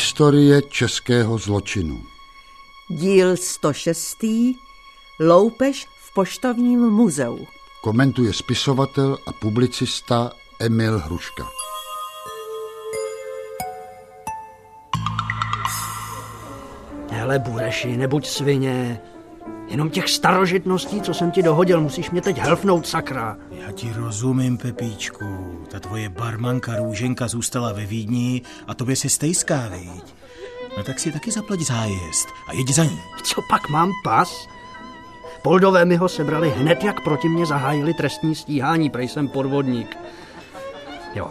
Historie českého zločinu. Díl 106. Loupež v poštovním muzeu. Komentuje spisovatel a publicista Emil Hruška. Hele, Bureši, nebuď svině. Jenom těch starožitností, co jsem ti dohodil, musíš mě teď helfnout, sakra. Já ti rozumím, Pepíčku. Ta tvoje barmanka Růženka zůstala ve Vídni a tobě si stejská, viď? No tak si taky zaplať zájezd a jeď za ní. Co pak mám pas? Poldové mi ho sebrali hned, jak proti mě zahájili trestní stíhání, prej jsem podvodník. Jo,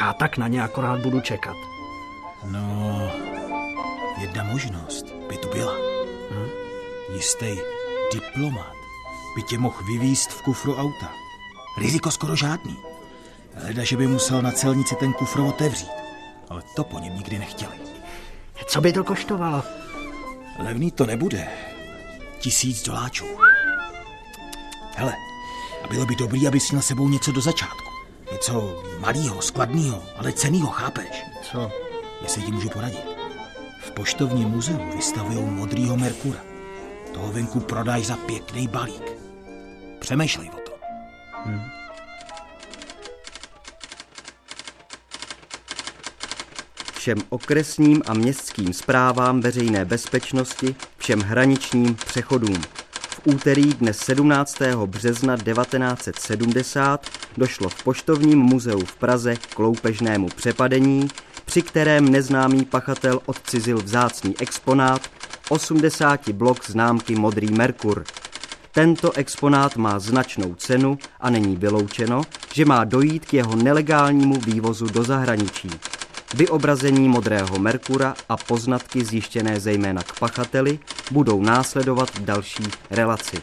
já tak na ně akorát budu čekat. No, jedna možnost by tu byla. Hm? Jistý diplomat by tě mohl vyvíst v kufru auta. Riziko skoro žádný. Leda, že by musel na celnici ten kufr otevřít. Ale to po něm nikdy nechtěli. Co by to koštovalo? Levný to nebude. Tisíc doláčů. Hele, a bylo by dobrý, aby měl sebou něco do začátku. Něco malého, skladného, ale cenného, chápeš? Co? Jestli ti můžu poradit. V poštovním muzeu vystavují modrýho Merkura. Toho venku prodáš za pěkný balík. Přemýšlej o tom. Hmm. všem okresním a městským zprávám veřejné bezpečnosti, všem hraničním přechodům. V úterý dne 17. března 1970 došlo v Poštovním muzeu v Praze k loupežnému přepadení, při kterém neznámý pachatel odcizil vzácný exponát 80 blok známky Modrý Merkur. Tento exponát má značnou cenu a není vyloučeno, že má dojít k jeho nelegálnímu vývozu do zahraničí vyobrazení modrého Merkura a poznatky zjištěné zejména k pachateli budou následovat v další relaci.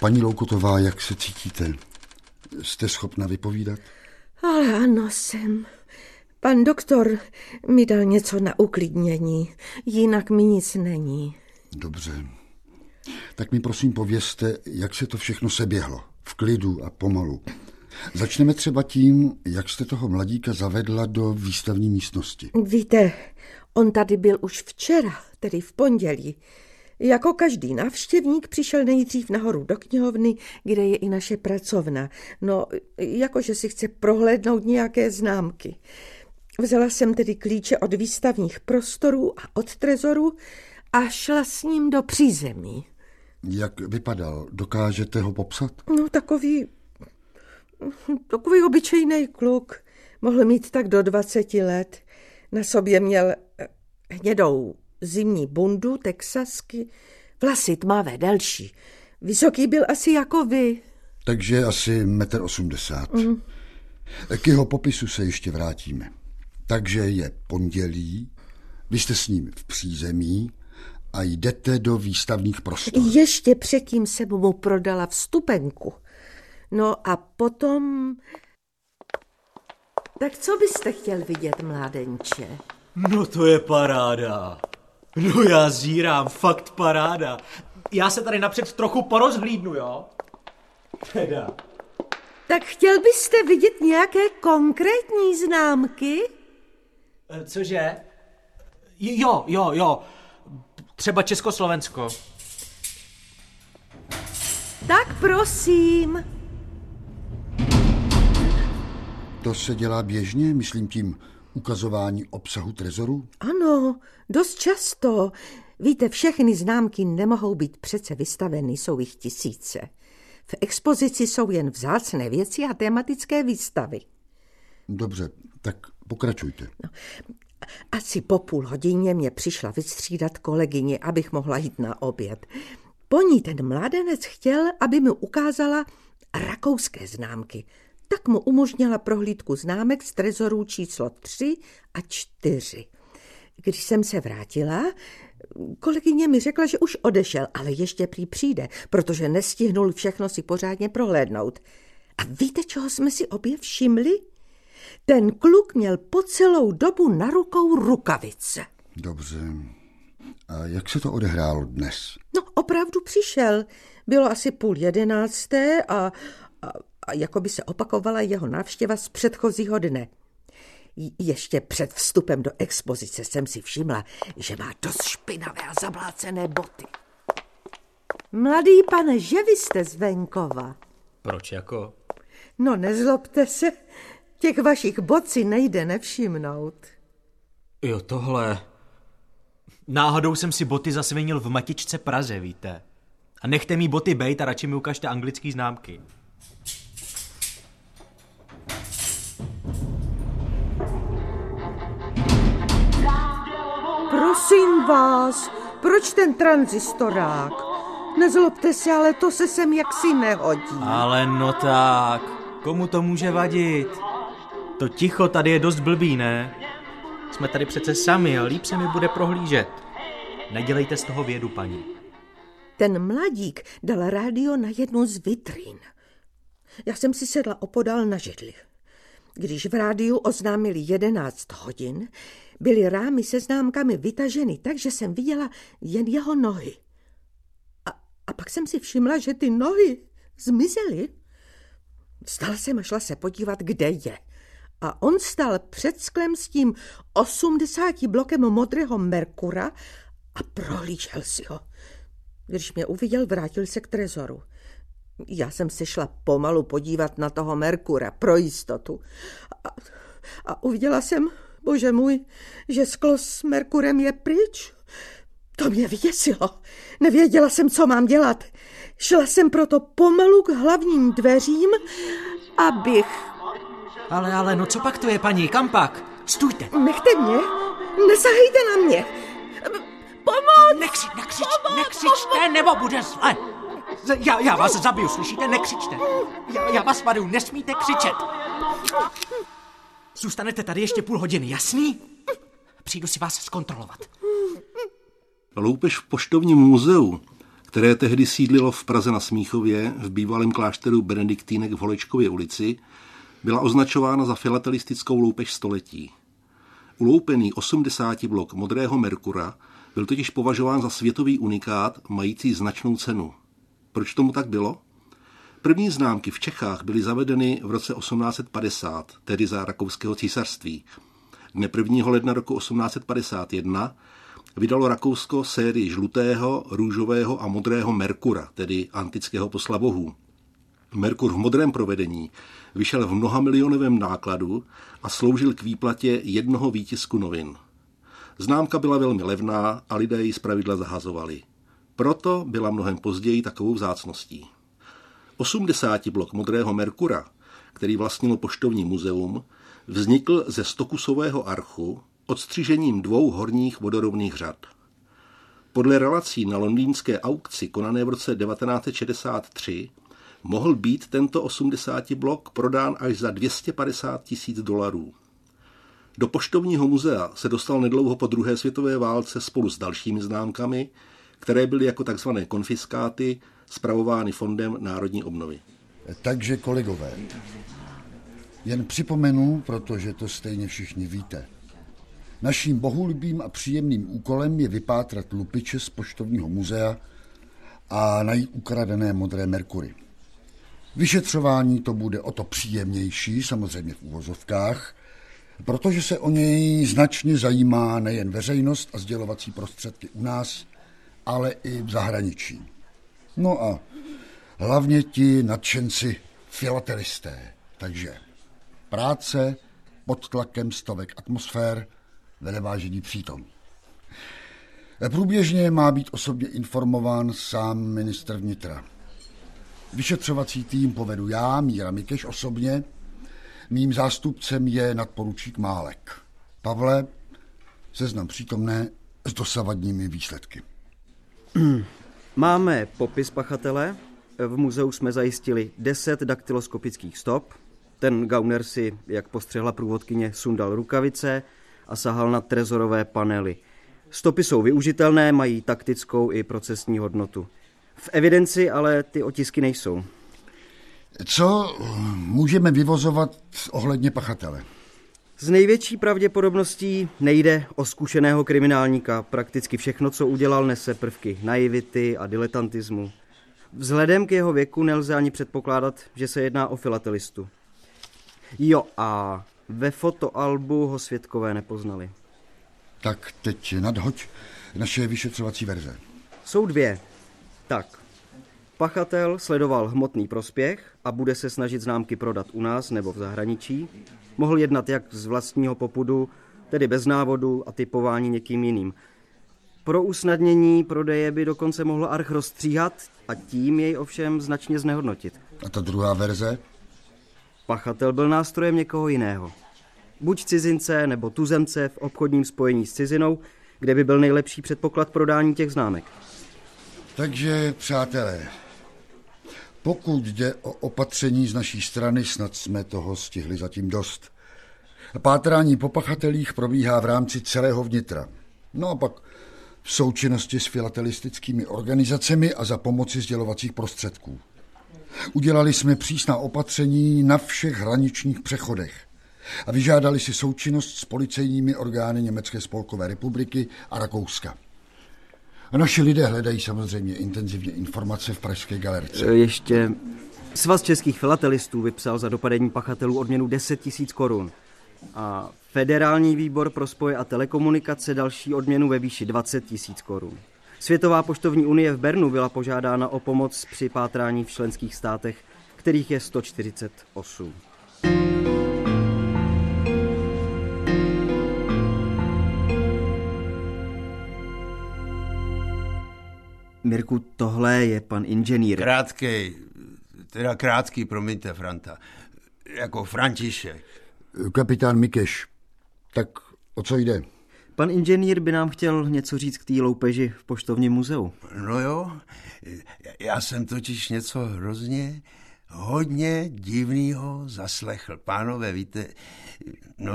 Paní Loukotová, jak se cítíte? Jste schopna vypovídat? Ale ano, jsem. Pan doktor mi dal něco na uklidnění, jinak mi nic není. Dobře. Tak mi prosím povězte, jak se to všechno seběhlo. V klidu a pomalu. Začneme třeba tím, jak jste toho mladíka zavedla do výstavní místnosti. Víte, on tady byl už včera, tedy v pondělí. Jako každý návštěvník přišel nejdřív nahoru do knihovny, kde je i naše pracovna. No, jakože si chce prohlédnout nějaké známky. Vzala jsem tedy klíče od výstavních prostorů a od trezoru a šla s ním do přízemí. Jak vypadal? Dokážete ho popsat? No, takový Takový obyčejný kluk. Mohl mít tak do 20 let. Na sobě měl eh, hnědou zimní bundu, texasky, vlasy tmavé, delší. Vysoký byl asi jako vy. Takže asi metr osmdesát. Mm. K jeho popisu se ještě vrátíme. Takže je pondělí, vy jste s ním v přízemí a jdete do výstavních prostor. Ještě předtím jsem mu prodala vstupenku. No a potom... Tak co byste chtěl vidět, mládenče? No to je paráda. No já zírám, fakt paráda. Já se tady napřed trochu porozhlídnu, jo? Teda. Tak chtěl byste vidět nějaké konkrétní známky? E, cože? Jo, jo, jo. Třeba Československo. Tak prosím. To se dělá běžně, myslím tím ukazování obsahu trezoru? Ano, dost často. Víte, všechny známky nemohou být přece vystaveny, jsou jich tisíce. V expozici jsou jen vzácné věci a tematické výstavy. Dobře, tak pokračujte. No, asi po půl hodině mě přišla vystřídat kolegyně, abych mohla jít na oběd. Po ní ten mládenec chtěl, aby mi ukázala rakouské známky, tak mu umožnila prohlídku známek z trezorů číslo 3 a 4. Když jsem se vrátila, kolegyně mi řekla, že už odešel, ale ještě prý přijde, protože nestihnul všechno si pořádně prohlédnout. A víte, čeho jsme si obě všimli? Ten kluk měl po celou dobu na rukou rukavice. Dobře. A jak se to odehrálo dnes? No, opravdu přišel. Bylo asi půl jedenácté a, a, a jako by se opakovala jeho návštěva z předchozího dne. Ještě před vstupem do expozice jsem si všimla, že má dost špinavé a zablácené boty. Mladý pane, že vy jste z venkova? Proč jako? No nezlobte se, těch vašich si nejde nevšimnout. Jo, tohle. Náhodou jsem si boty zasvinil v Matičce Praze, víte. A nechte mi boty bejt a radši mi ukažte anglický známky. Prosím vás, proč ten tranzistorák? Nezlobte se, ale to se sem jaksi nehodí. Ale no tak, komu to může vadit? To ticho tady je dost blbý, ne? Jsme tady přece sami a líp se mi bude prohlížet. Nedělejte z toho vědu, paní. Ten mladík dal rádio na jednu z vitrín. Já jsem si sedla opodál na židli. Když v rádiu oznámili 11 hodin, byly rámy se známkami vytaženy tak, že jsem viděla jen jeho nohy. A, a pak jsem si všimla, že ty nohy zmizely. Vstala jsem a šla se podívat, kde je. A on stál před sklem s tím 80 blokem modrého Merkura a prohlížel si ho. Když mě uviděl, vrátil se k trezoru. Já jsem se šla pomalu podívat na toho Merkura pro jistotu. A, a uviděla jsem, bože můj, že sklo s Merkurem je pryč. To mě vyděsilo. Nevěděla jsem, co mám dělat. Šla jsem proto pomalu k hlavním dveřím, abych... Ale, ale, no co pak to je, paní, kam pak? Stůjte. Nechte mě, nesahejte na mě. Pomoc! Nekři, nekřič, nekřičte, nebo bude zle. Já, já vás zabiju, slyšíte? Nekřičte. Já, já vás varuju, nesmíte křičet. Zůstanete tady ještě půl hodiny, jasný? Přijdu si vás zkontrolovat. Loupež v poštovním muzeu, které tehdy sídlilo v Praze na Smíchově, v bývalém klášteru Benediktínek v Holečkově ulici, byla označována za filatelistickou loupež století. Uloupený 80 blok modrého Merkura byl totiž považován za světový unikát mající značnou cenu. Proč tomu tak bylo? První známky v Čechách byly zavedeny v roce 1850, tedy za rakouského císařství. Dne 1. ledna roku 1851 vydalo Rakousko sérii žlutého, růžového a modrého Merkura, tedy antického posla bohů. Merkur v modrém provedení vyšel v mnoha milionovém nákladu a sloužil k výplatě jednoho výtisku novin. Známka byla velmi levná a lidé ji zpravidla zahazovali. Proto byla mnohem později takovou vzácností. 80 blok modrého Merkura, který vlastnilo poštovní muzeum, vznikl ze stokusového archu odstřižením dvou horních vodorovných řad. Podle relací na londýnské aukci konané v roce 1963 mohl být tento 80 blok prodán až za 250 tisíc dolarů. Do poštovního muzea se dostal nedlouho po druhé světové válce spolu s dalšími známkami, které byly jako tzv. konfiskáty spravovány Fondem národní obnovy. Takže kolegové, jen připomenu, protože to stejně všichni víte. Naším bohulibým a příjemným úkolem je vypátrat lupiče z poštovního muzea a najít ukradené modré Merkury. Vyšetřování to bude o to příjemnější, samozřejmě v úvozovkách, protože se o něj značně zajímá nejen veřejnost a sdělovací prostředky u nás, ale i v zahraničí. No a hlavně ti nadšenci filatelisté. Takže práce pod tlakem stovek atmosfér, velevážení přítom. Průběžně má být osobně informován sám ministr vnitra. Vyšetřovací tým povedu já, Míra Mikeš osobně. Mým zástupcem je nadporučík Málek. Pavle, seznam přítomné s dosavadními výsledky. Máme popis pachatele. V muzeu jsme zajistili 10 daktyloskopických stop. Ten gauner si, jak postřehla průvodkyně, sundal rukavice a sahal na trezorové panely. Stopy jsou využitelné, mají taktickou i procesní hodnotu. V evidenci ale ty otisky nejsou. Co můžeme vyvozovat ohledně pachatele? Z největší pravděpodobností nejde o zkušeného kriminálníka. Prakticky všechno, co udělal, nese prvky naivity a diletantismu. Vzhledem k jeho věku nelze ani předpokládat, že se jedná o filatelistu. Jo, a Ve fotoalbu ho svědkové nepoznali. Tak teď nadhoď naše vyšetřovací verze. Jsou dvě. Tak, pachatel sledoval hmotný prospěch a bude se snažit známky prodat u nás nebo v zahraničí. Mohl jednat jak z vlastního popudu, tedy bez návodu a typování někým jiným. Pro usnadnění prodeje by dokonce mohl arch rozstříhat a tím jej ovšem značně znehodnotit. A ta druhá verze? Pachatel byl nástrojem někoho jiného. Buď cizince nebo tuzemce v obchodním spojení s cizinou, kde by byl nejlepší předpoklad prodání těch známek. Takže, přátelé, pokud jde o opatření z naší strany, snad jsme toho stihli zatím dost. Pátrání po pachatelích probíhá v rámci celého vnitra. No a pak v součinnosti s filatelistickými organizacemi a za pomoci sdělovacích prostředků. Udělali jsme přísná opatření na všech hraničních přechodech a vyžádali si součinnost s policejními orgány Německé spolkové republiky a Rakouska. Naši lidé hledají samozřejmě intenzivně informace v Pražské galerce. E, ještě Svaz českých filatelistů vypsal za dopadení pachatelů odměnu 10 tisíc korun. A Federální výbor pro spoje a telekomunikace další odměnu ve výši 20 tisíc korun. Světová poštovní unie v Bernu byla požádána o pomoc při pátrání v členských státech, kterých je 148. Mirku, tohle je pan inženýr. Krátkej, teda krátký, promiňte, Franta. Jako František. Kapitán Mikeš, tak o co jde? Pan inženýr by nám chtěl něco říct k té loupeži v poštovním muzeu. No jo, já jsem totiž něco hrozně, hodně divného zaslechl. Pánové, víte, no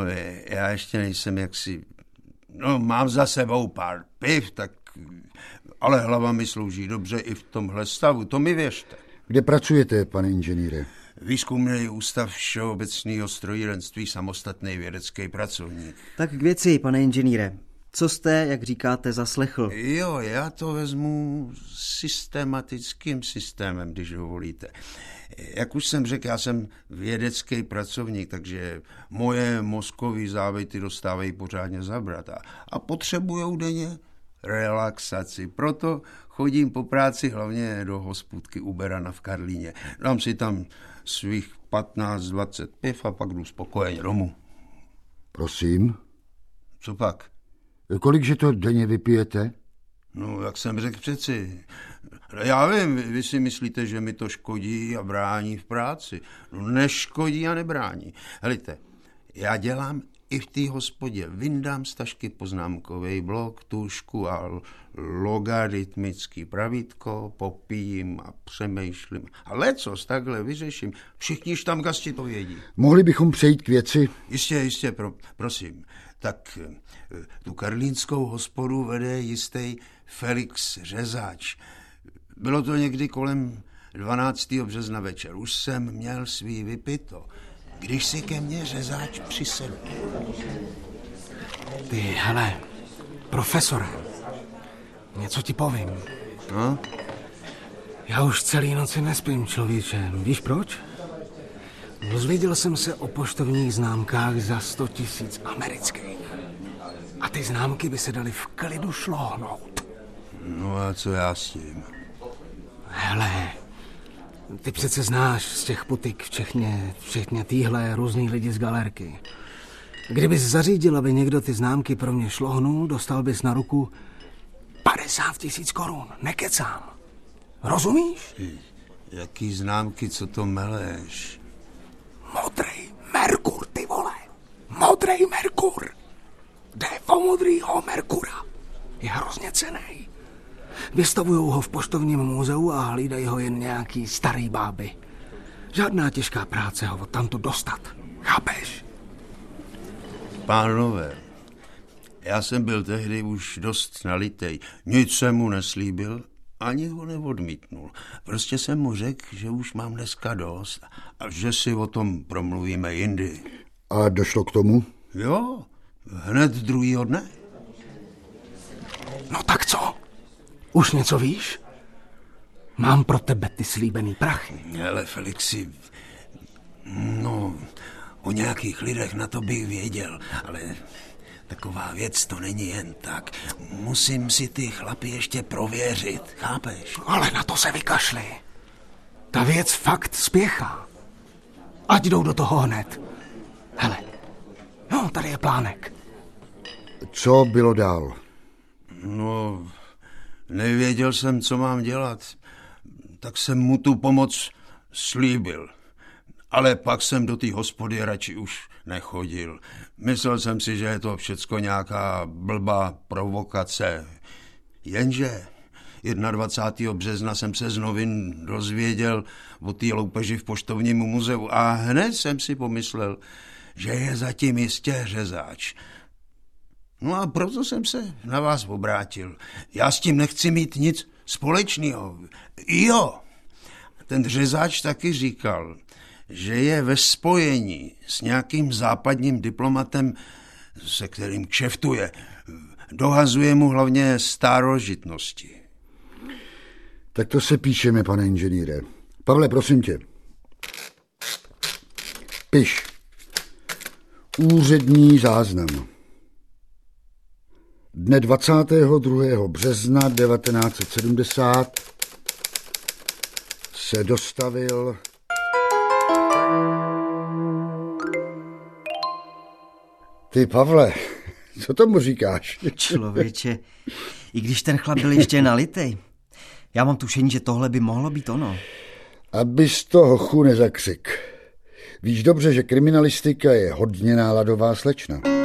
já ještě nejsem jaksi, no mám za sebou pár piv, tak, ale hlava mi slouží dobře i v tomhle stavu, to mi věřte. Kde pracujete, pane inženýre? Výzkumný ústav všeobecného strojírenství, samostatný vědecký pracovník. Tak k věci, pane inženýre. Co jste, jak říkáte, zaslechl? Jo, já to vezmu systematickým systémem, když dovolíte. Jak už jsem řekl, já jsem vědecký pracovník, takže moje mozkové závity dostávají pořádně zabrat a, a potřebují denně relaxaci. Proto chodím po práci hlavně do hospůdky u Berana v Karlíně. Dám si tam svých 15-20 piv a pak jdu spokojeně domů. Prosím? Co pak? Kolikže to denně vypijete? No, jak jsem řekl přeci. Já vím, vy si myslíte, že mi to škodí a brání v práci. No, neškodí a nebrání. Helejte, já dělám i v té hospodě. Vyndám z tašky poznámkový blok, tušku a logaritmický pravítko, popijím a přemýšlím. A lecos takhle vyřeším. Všichni tam gasti to vědí. Mohli bychom přejít k věci? Jistě, jistě, pro, prosím. Tak eh, tu karlínskou hospodu vede jistý Felix Řezáč. Bylo to někdy kolem 12. března večer. Už jsem měl svý vypito když si ke mně řezáč přisedl. Ty, hele, profesore, něco ti povím. No? Já už celý noci nespím, člověče. Víš proč? Dozvěděl jsem se o poštovních známkách za 100 tisíc amerických. A ty známky by se daly v klidu šlohnout. No a co já s tím? Hele, ty přece znáš z těch putik všechně, všechny týhle různý lidi z galerky. Kdybys zařídil, aby někdo ty známky pro mě šlohnul, dostal bys na ruku 50 tisíc korun. Nekecám. Rozumíš? Jaký známky, co to meleš? Modrý Merkur, ty vole. Modrý Merkur. Jde o modrýho Merkura. Je hrozně cený. Vystavují ho v poštovním muzeu a hlídají ho jen nějaký starý báby. Žádná těžká práce ho tamto dostat. Chápeš? Pánové, já jsem byl tehdy už dost nalitej. Nic jsem mu neslíbil, ani ho neodmítnul. Prostě jsem mu řekl, že už mám dneska dost a že si o tom promluvíme jindy. A došlo k tomu? Jo, hned druhýho dne. No tak co? Už něco víš? Mám pro tebe ty slíbený prachy. Ale Felixi, no, O nějakých lidech na to bych věděl, ale taková věc to není jen tak. Musím si ty chlapy ještě prověřit, chápeš? Ale na to se vykašli. Ta věc fakt spěchá. Ať jdou do toho hned. Hele, no, tady je plánek. Co bylo dál? No, nevěděl jsem, co mám dělat. Tak jsem mu tu pomoc slíbil. Ale pak jsem do té hospody radši už nechodil. Myslel jsem si, že je to všecko nějaká blbá provokace. Jenže 21. března jsem se z novin dozvěděl o té loupeži v poštovním muzeu a hned jsem si pomyslel, že je zatím jistě řezáč. No a proto jsem se na vás obrátil. Já s tím nechci mít nic společného. Jo, ten řezáč taky říkal, že je ve spojení s nějakým západním diplomatem, se kterým kšeftuje. Dohazuje mu hlavně starožitnosti. Tak to se píšeme, pane inženýre. Pavle, prosím tě. Piš. Úřední záznam. Dne 22. března 1970 se dostavil Ty, Pavle, co tomu říkáš? Člověče, i když ten chlap byl ještě nalitej, já mám tušení, že tohle by mohlo být ono. Abys toho hochu nezakřik. Víš dobře, že kriminalistika je hodně náladová slečna.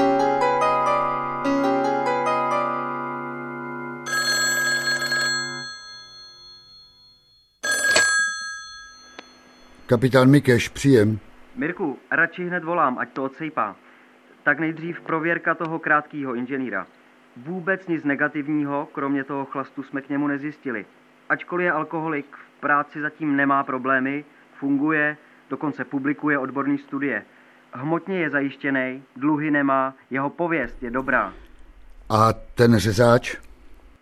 Kapitán Mikeš, příjem. Mirku, radši hned volám, ať to odsejpá. Tak nejdřív prověrka toho krátkého inženýra. Vůbec nic negativního, kromě toho chlastu jsme k němu nezjistili. Ačkoliv je alkoholik, v práci zatím nemá problémy, funguje, dokonce publikuje odborný studie. Hmotně je zajištěný, dluhy nemá, jeho pověst je dobrá. A ten řezáč?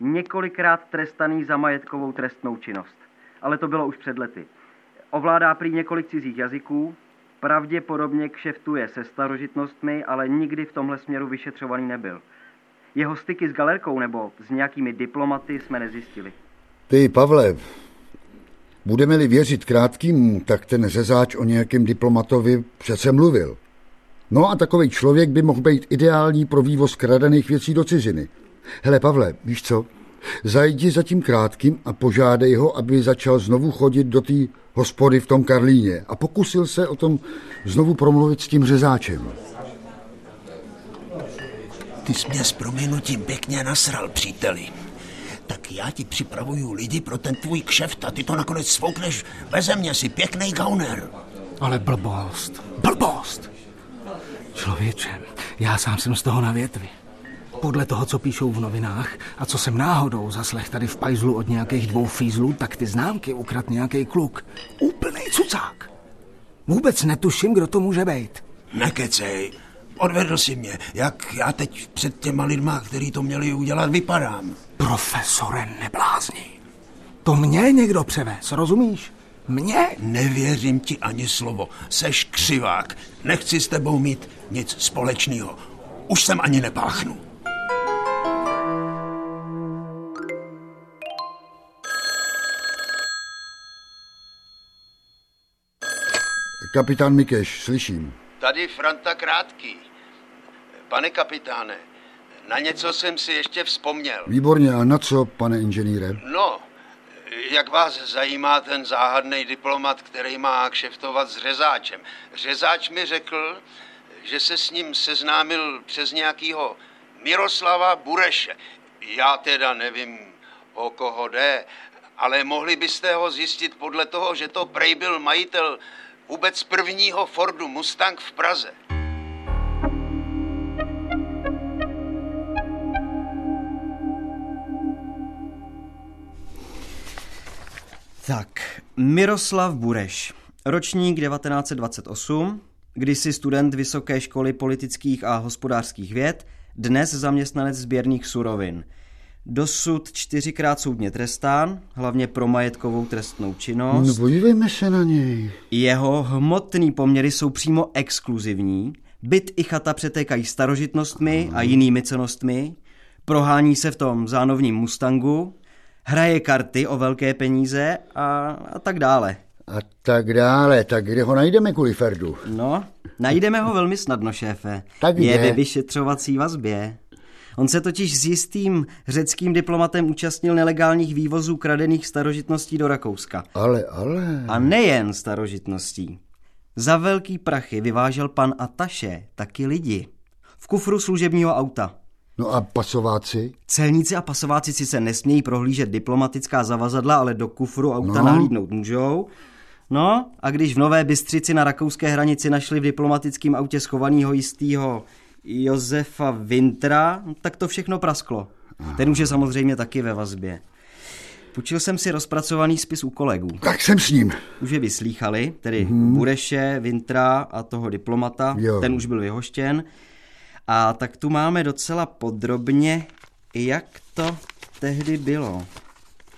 Několikrát trestaný za majetkovou trestnou činnost. Ale to bylo už před lety. Ovládá prý několik cizích jazyků, pravděpodobně kšeftuje se starožitnostmi, ale nikdy v tomhle směru vyšetřovaný nebyl. Jeho styky s galerkou nebo s nějakými diplomaty jsme nezjistili. Ty, Pavle, budeme-li věřit krátkým, tak ten řezáč o nějakém diplomatovi přece mluvil. No a takový člověk by mohl být ideální pro vývoz kradených věcí do ciziny. Hele, Pavle, víš co? Zajdi za tím krátkým a požádej ho, aby začal znovu chodit do té hospody v tom Karlíně a pokusil se o tom znovu promluvit s tím řezáčem. Ty jsi mě s proměnutím pěkně nasral, příteli. Tak já ti připravuju lidi pro ten tvůj kšeft a ty to nakonec svoukneš ve země, si pěkný gauner. Ale blbost, blbost. Člověče, já sám jsem z toho na větvi. Podle toho, co píšou v novinách a co jsem náhodou zaslech tady v pajzlu od nějakých dvou fízlů, tak ty známky ukrad nějaký kluk. Úplný cucák. Vůbec netuším, kdo to může být. Nekecej, odvedl si mě, jak já teď před těma lidma, který to měli udělat, vypadám. Profesore, neblázni. To mě někdo převez, rozumíš? Mě? Nevěřím ti ani slovo. Seš křivák. Nechci s tebou mít nic společného. Už jsem ani nepáchnu. Kapitán Mikeš, slyším. Tady Franta Krátký. Pane kapitáne, na něco jsem si ještě vzpomněl. Výborně, a na co, pane inženýre? No, jak vás zajímá ten záhadný diplomat, který má kšeftovat s řezáčem? Řezáč mi řekl, že se s ním seznámil přes nějakýho Miroslava Bureše. Já teda nevím, o koho jde, ale mohli byste ho zjistit podle toho, že to prej byl majitel vůbec prvního Fordu Mustang v Praze. Tak, Miroslav Bureš, ročník 1928, kdysi student Vysoké školy politických a hospodářských věd, dnes zaměstnanec sběrných surovin. Dosud čtyřikrát soudně trestán, hlavně pro majetkovou trestnou činnost. No podívejme se na něj. Jeho hmotný poměry jsou přímo exkluzivní. Byt i chata přetékají starožitnostmi a jinými cenostmi. Prohání se v tom zánovním Mustangu. Hraje karty o velké peníze a, a tak dále. A tak dále, tak kde ho najdeme kvůli Ferdu? No, najdeme ho velmi snadno, šéfe. Tak Je kde? ve vyšetřovací vazbě. On se totiž s jistým řeckým diplomatem účastnil nelegálních vývozů kradených starožitností do Rakouska. Ale, ale... A nejen starožitností. Za velký prachy vyvážel pan Ataše taky lidi. V kufru služebního auta. No a pasováci? Celníci a pasováci sice nesmějí prohlížet diplomatická zavazadla, ale do kufru auta No. nahlídnout můžou. No a když v Nové Bystřici na rakouské hranici našli v diplomatickém autě schovanýho jistýho Josefa Wintra, tak to všechno prasklo. Ten už je samozřejmě taky ve vazbě. Půjčil jsem si rozpracovaný spis u kolegů. Tak jsem s ním. Už je vyslýchali, tedy hmm. Bureše, Vintra a toho diplomata, Jo. ten už byl vyhoštěn. A tak tu máme docela podrobně, jak to tehdy bylo.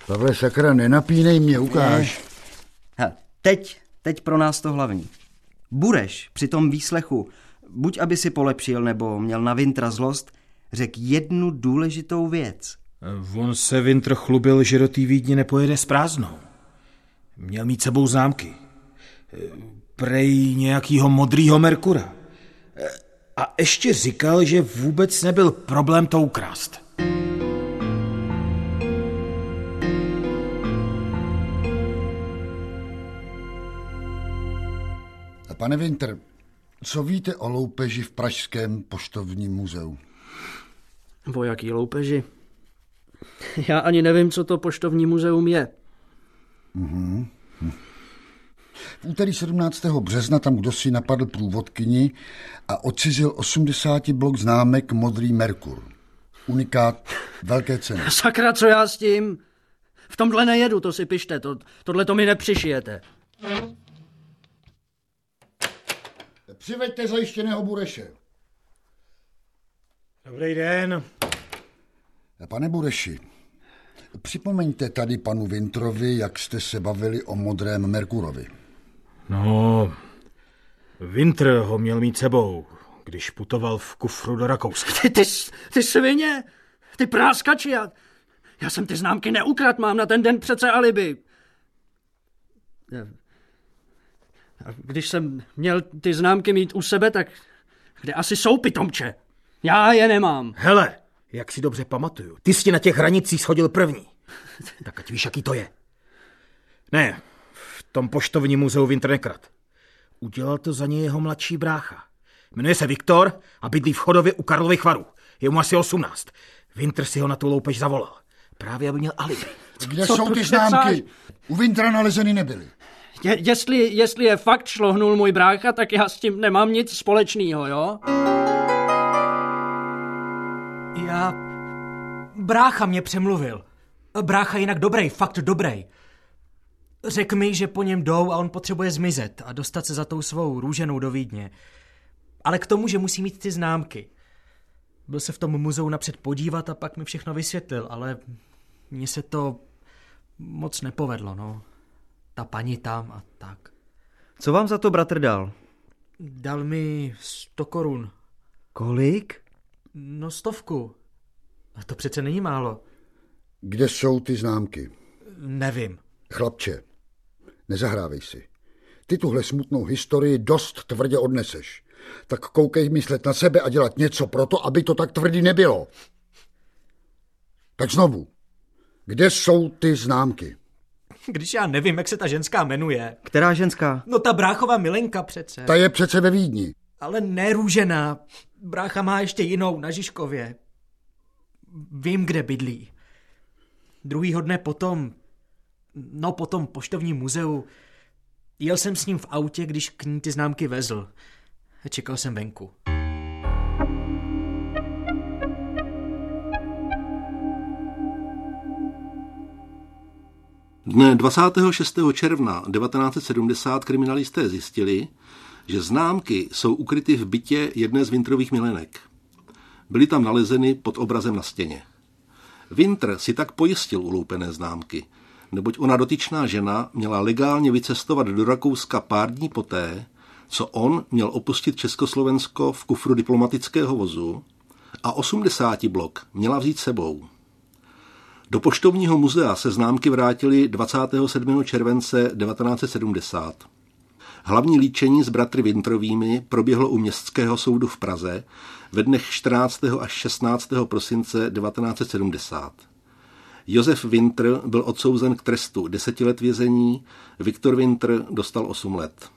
Pavle, sakra, nenapínej mě, ukáž. Ha, teď, teď pro nás to hlavní. Bureš při tom výslechu, buď aby si polepšil, nebo měl na Vintra zlost, řekl jednu důležitou věc. On se Vintr chlubil, že do té Vídně nepojede s prázdnou. Měl mít sebou známky. Prej nějakýho modrýho Merkura. A ještě říkal, že vůbec nebyl problém to ukrást. Pane Winter, co víte o loupeži v Pražském poštovním muzeu? O jaký loupeži? Já ani nevím, co to poštovní muzeum je. V úterý 17. března tam kdosi napadl průvodkyni a odcizil 80 blok známek Modrý Merkur. Unikát velké ceny. Sakra, co já s tím? V tomhle nejedu, to si pište, to, tohle to mi nepřišijete. Přiveďte zajištěného Bureše. Dobrý den. Pane Bureši, připomeňte tady panu Vintrovi, jak jste se bavili o modrém Merkurovi. No, Vintr ho měl mít sebou, když putoval v kufru do Rakouska. Ty, ty, ty svině, ty práskači, já, já jsem ty známky neukrad, mám na ten den přece alibi. A když jsem měl ty známky mít u sebe, tak kde asi jsou pitomče? Já je nemám. Hele, jak si dobře pamatuju, ty jsi na těch hranicích schodil první. Tak ať víš, jaký to je. Ne, v tom poštovním muzeu nekrad. Udělal to za něj jeho mladší brácha. Jmenuje se Viktor a bydlí v chodově u Karlových varů. Je mu asi 18. Vintr si ho na tu loupež zavolal. Právě, aby měl alibi. Kde Co jsou ty známky? U Vintra nalezeny nebyly. Je, jestli, jestli je fakt šlohnul můj brácha, tak já s tím nemám nic společného, jo? Já... Brácha mě přemluvil. Brácha jinak dobrý, fakt dobrý. Řekl mi, že po něm jdou a on potřebuje zmizet a dostat se za tou svou růženou do Vídně. Ale k tomu, že musí mít ty známky. Byl se v tom muzeu napřed podívat a pak mi všechno vysvětlil, ale mně se to moc nepovedlo, no. Ta paní tam a tak. Co vám za to bratr dal? Dal mi 100 korun. Kolik? No stovku. A to přece není málo. Kde jsou ty známky? Nevím. Chlapče, nezahrávej si. Ty tuhle smutnou historii dost tvrdě odneseš. Tak koukej myslet na sebe a dělat něco pro to, aby to tak tvrdý nebylo. Tak znovu, kde jsou ty známky? Když já nevím, jak se ta ženská jmenuje. Která ženská? No ta bráchová milenka přece. Ta je přece ve Vídni. Ale ne růžená. Brácha má ještě jinou na Žižkově. Vím, kde bydlí. Druhýho dne potom, no potom poštovním muzeu, jel jsem s ním v autě, když k ní ty známky vezl. A čekal jsem venku. Dne 26. června 1970 kriminalisté zjistili, že známky jsou ukryty v bytě jedné z Vintrových milenek. Byly tam nalezeny pod obrazem na stěně. Winter si tak pojistil uloupené známky, neboť ona dotyčná žena měla legálně vycestovat do Rakouska pár dní poté, co on měl opustit Československo v kufru diplomatického vozu a 80 blok měla vzít sebou. Do poštovního muzea se známky vrátily 27. července 1970. Hlavní líčení s bratry Vintrovými proběhlo u Městského soudu v Praze ve dnech 14. až 16. prosince 1970. Josef Winter byl odsouzen k trestu 10 let vězení, Viktor Winter dostal 8 let.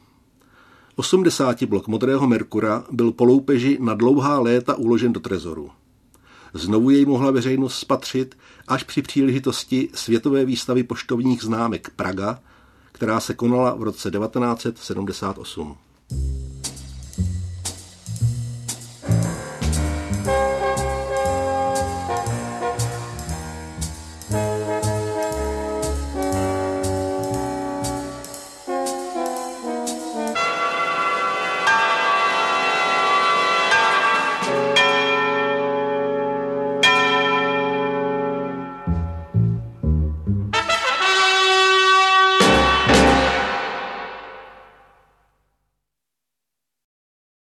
80 blok modrého Merkura byl po loupeži na dlouhá léta uložen do trezoru. Znovu jej mohla veřejnost spatřit až při příležitosti Světové výstavy poštovních známek Praga, která se konala v roce 1978.